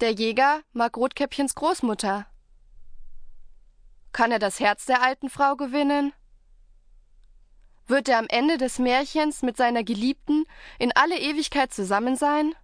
Der Jäger mag Rotkäppchens Großmutter. Kann er das Herz der alten Frau gewinnen? Wird er am Ende des Märchens mit seiner Geliebten in alle Ewigkeit zusammen sein?